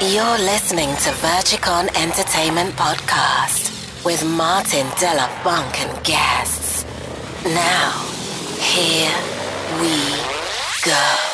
You're listening to Verchicon Entertainment Podcast with Martin Della Funk and guests. Now, here we go.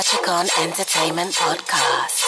To Verchicon Entertainment Podcast.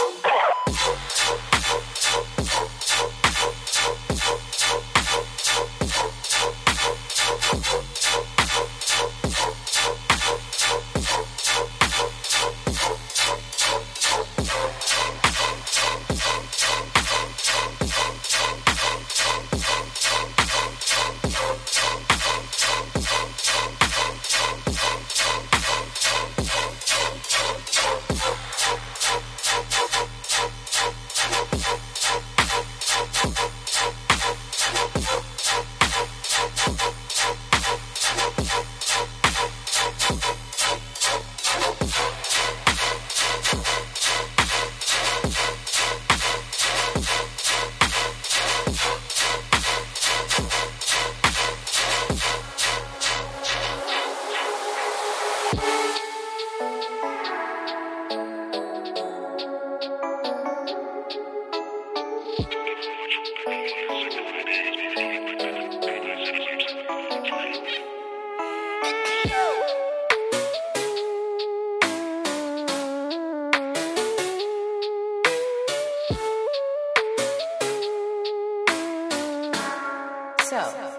Some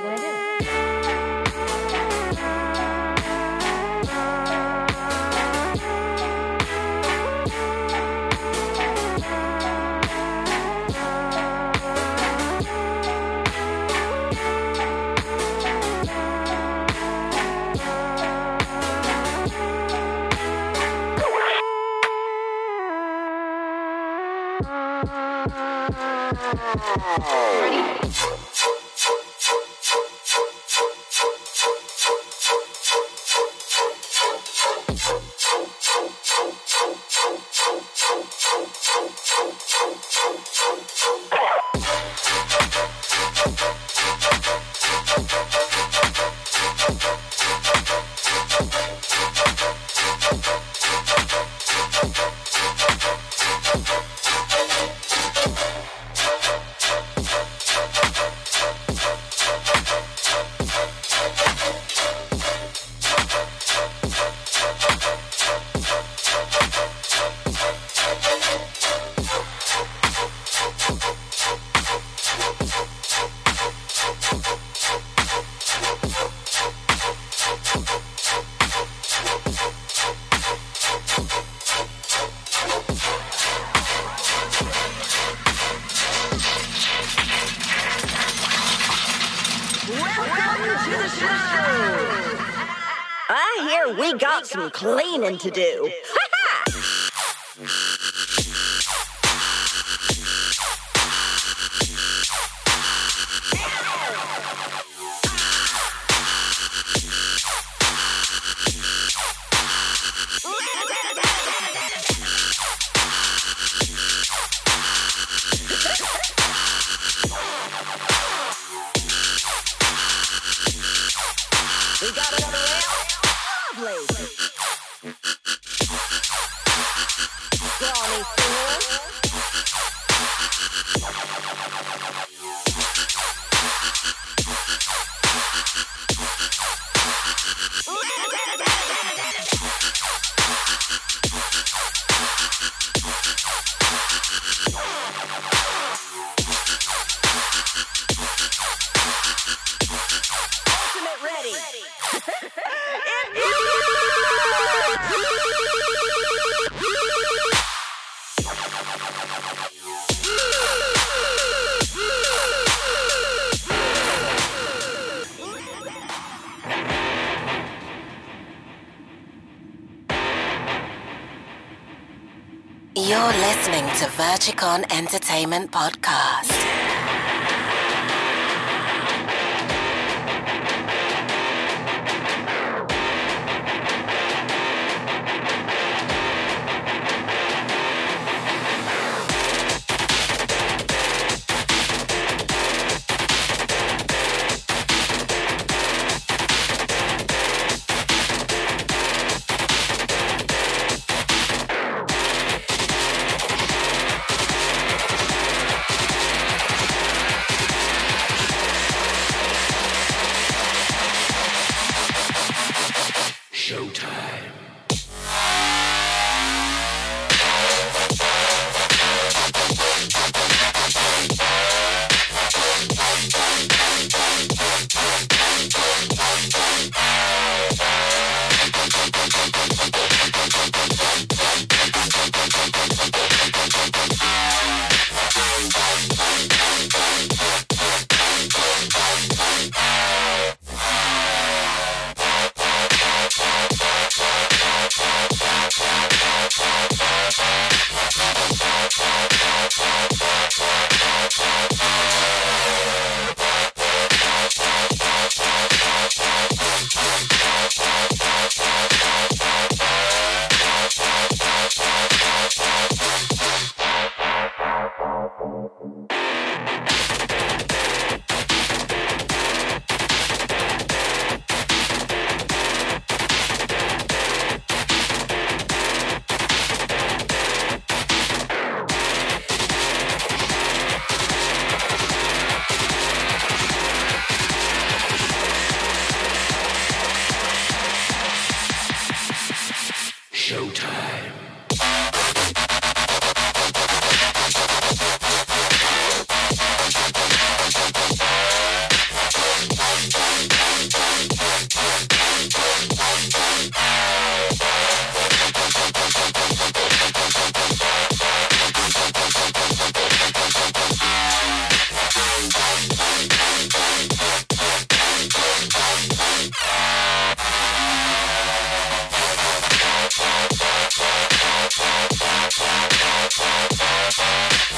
going to do. training to do. Verchicon Entertainment Podcast.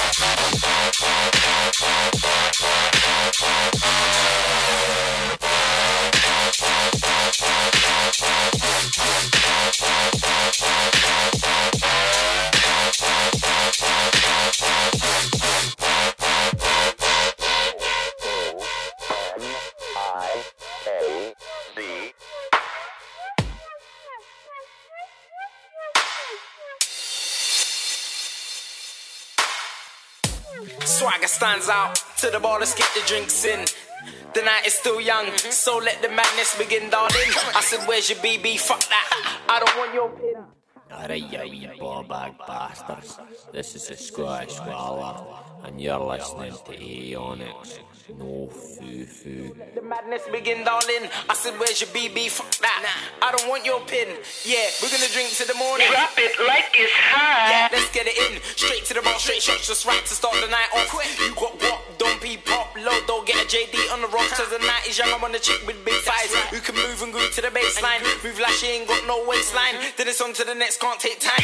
Thank you. Out to the bar, let's get the drinks in. The night is still young, so let the madness begin, darling. I said, Where's your BB? Fuck that. I don't want your pin. Alright, you ball-bag bastards. This is a Scottish Waller, and you're listening to Aeonics. No foo-foo. The madness begin, darling. I said, where's your BB? Fuck that. I don't want your pin. Yeah, we're gonna drink to the morning. Drop it like it's hot. Yeah, let's get it in. Straight to the bar, straight shots, just right to start the night off. You got what? Don't be pop low, don't get a JD on the road. Cause the night is young, I'm on the chick with big thighs. Who can move and groove to the baseline. Move like she ain't got no waistline. Mm-hmm. Then it's on to the next, can't take time.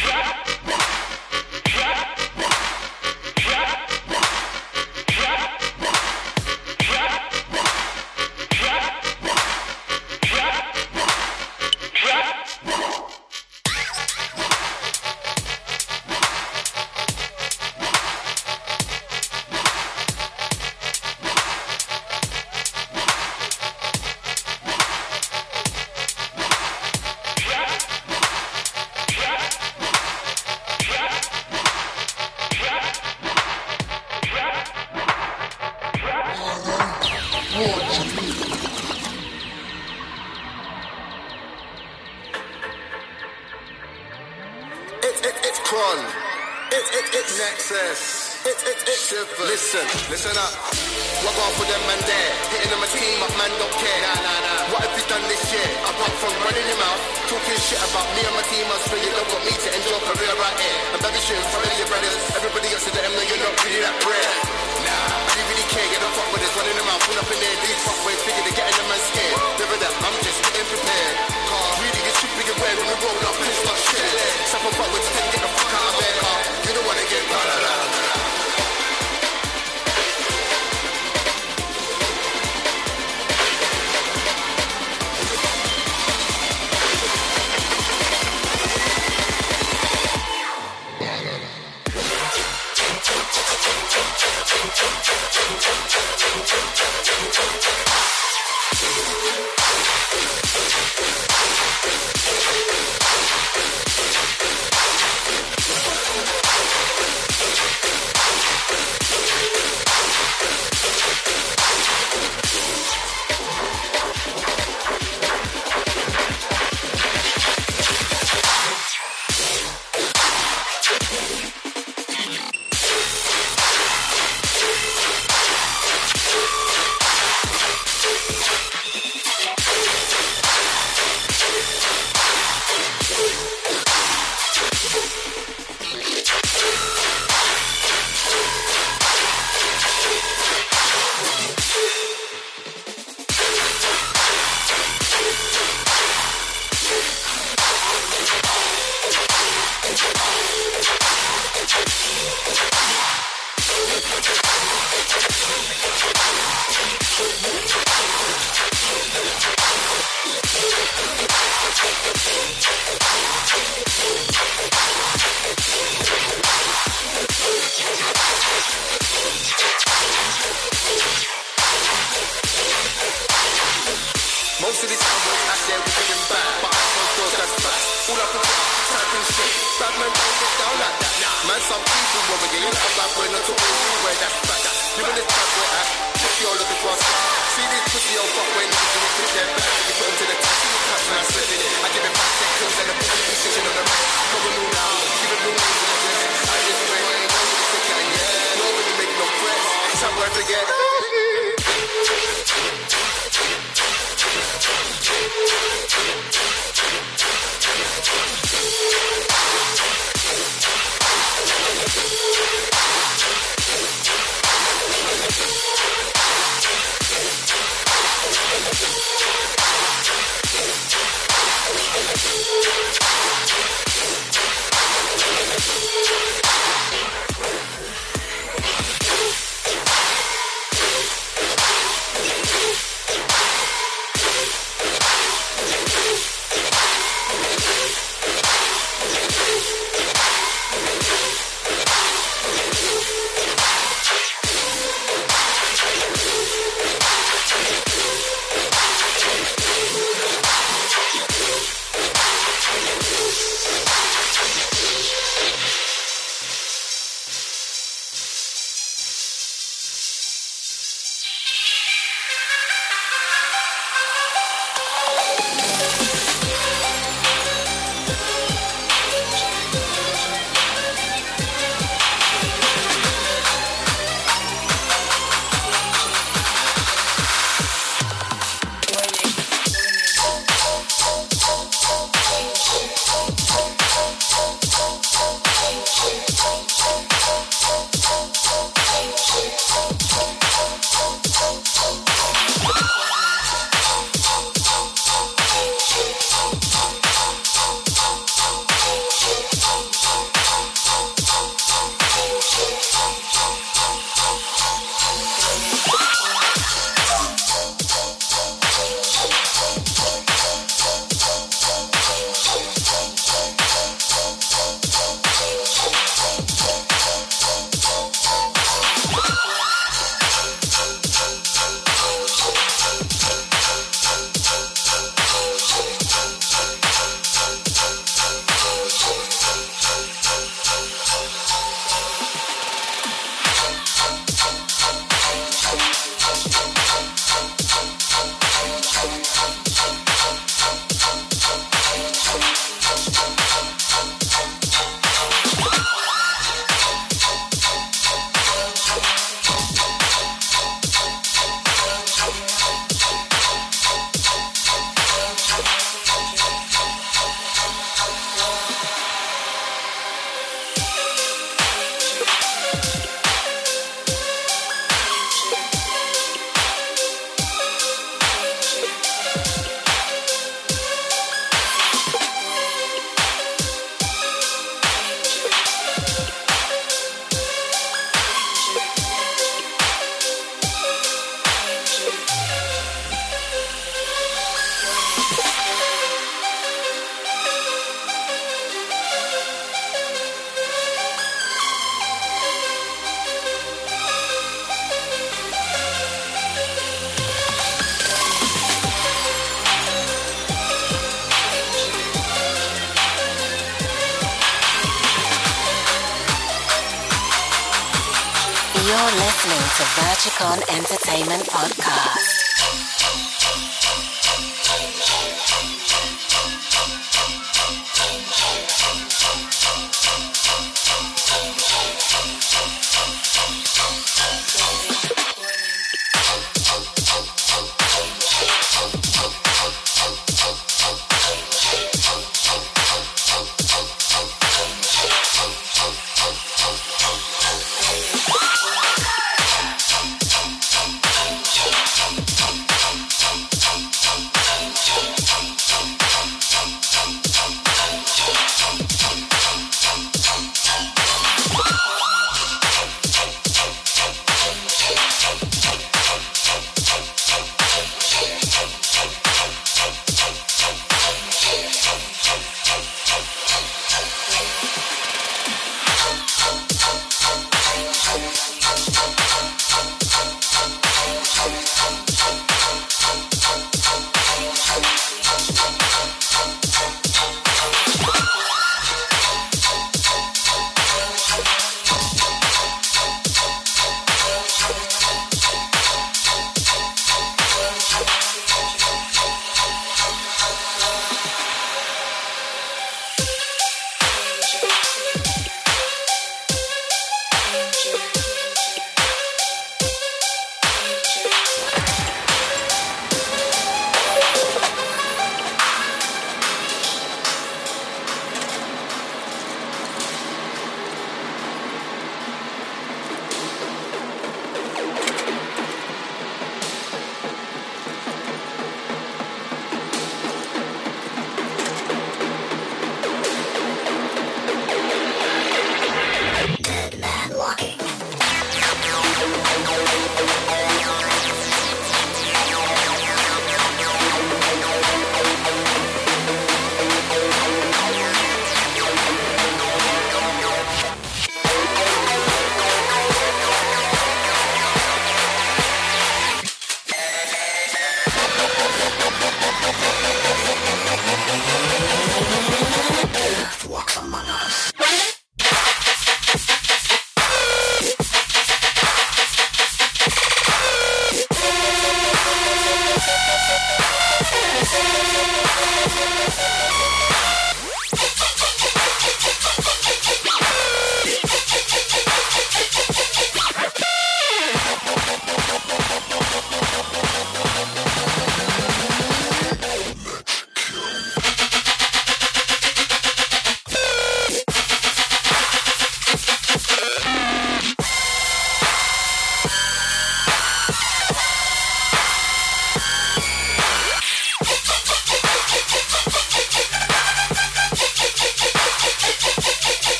Verchicon Entertainment Podcast.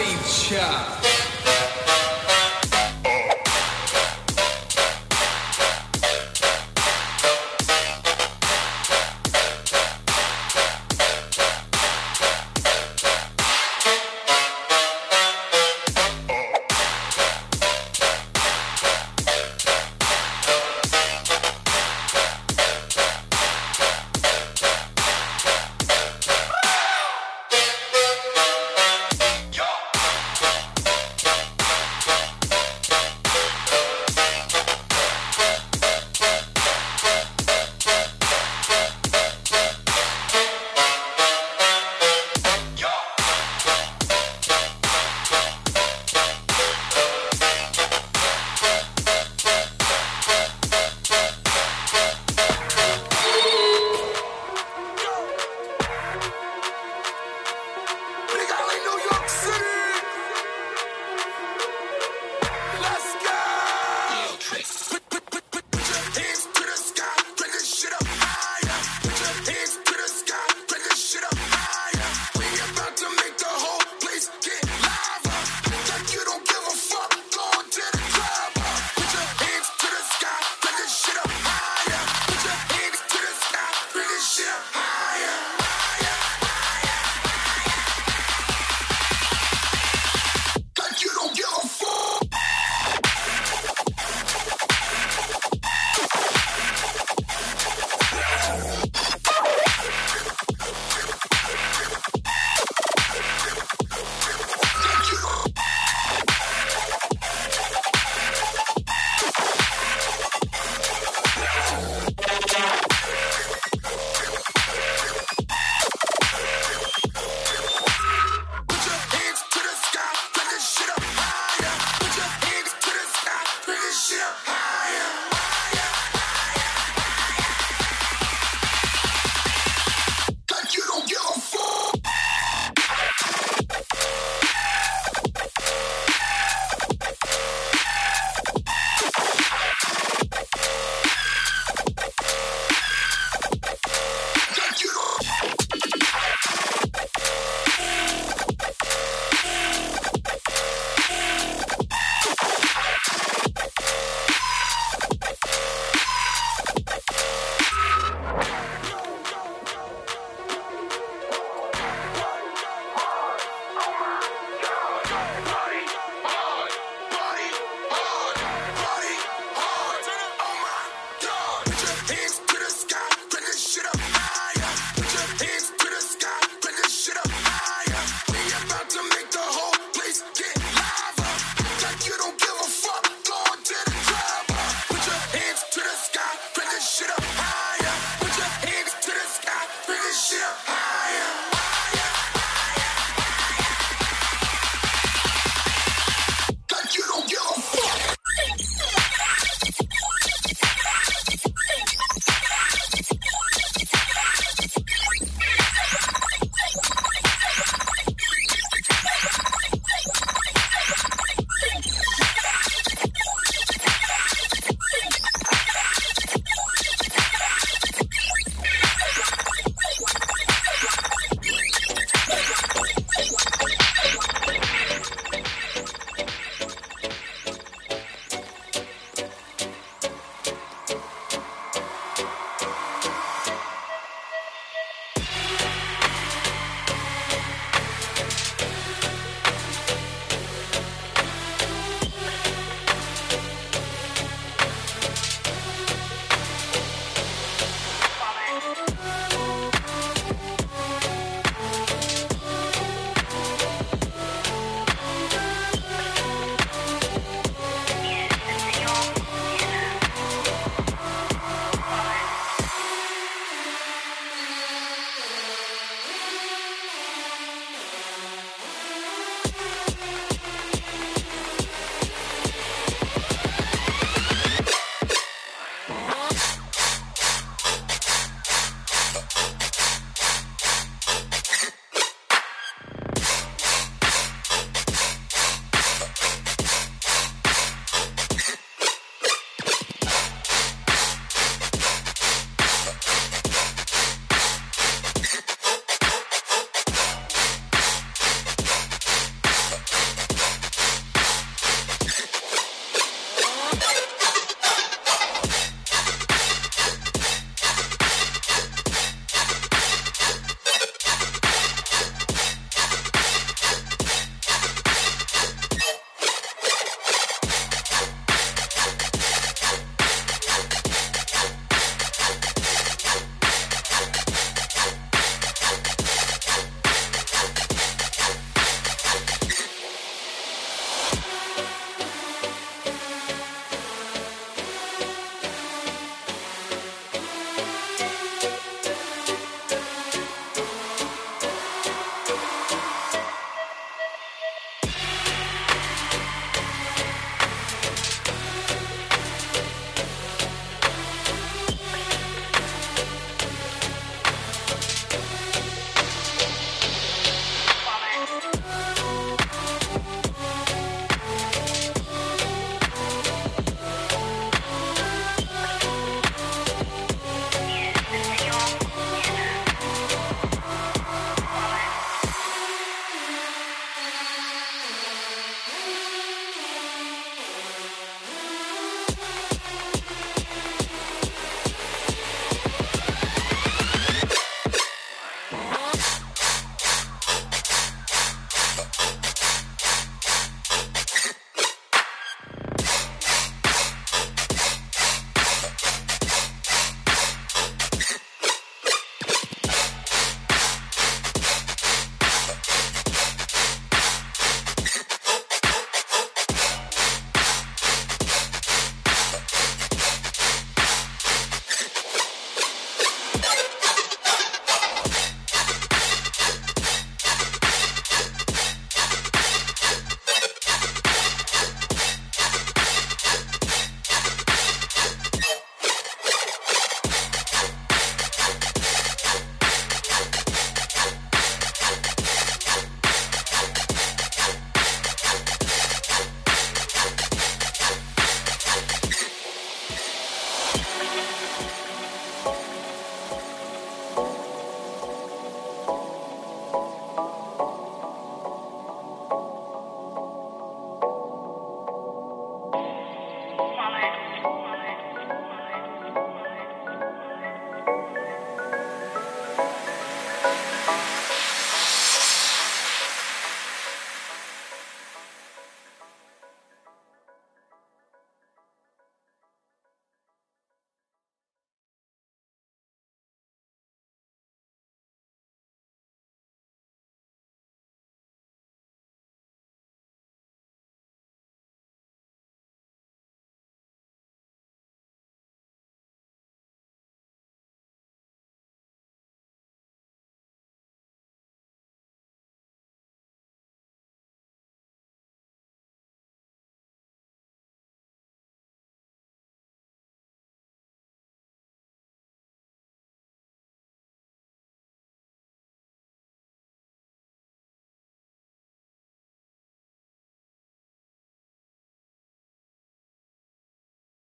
Chop. ship higher.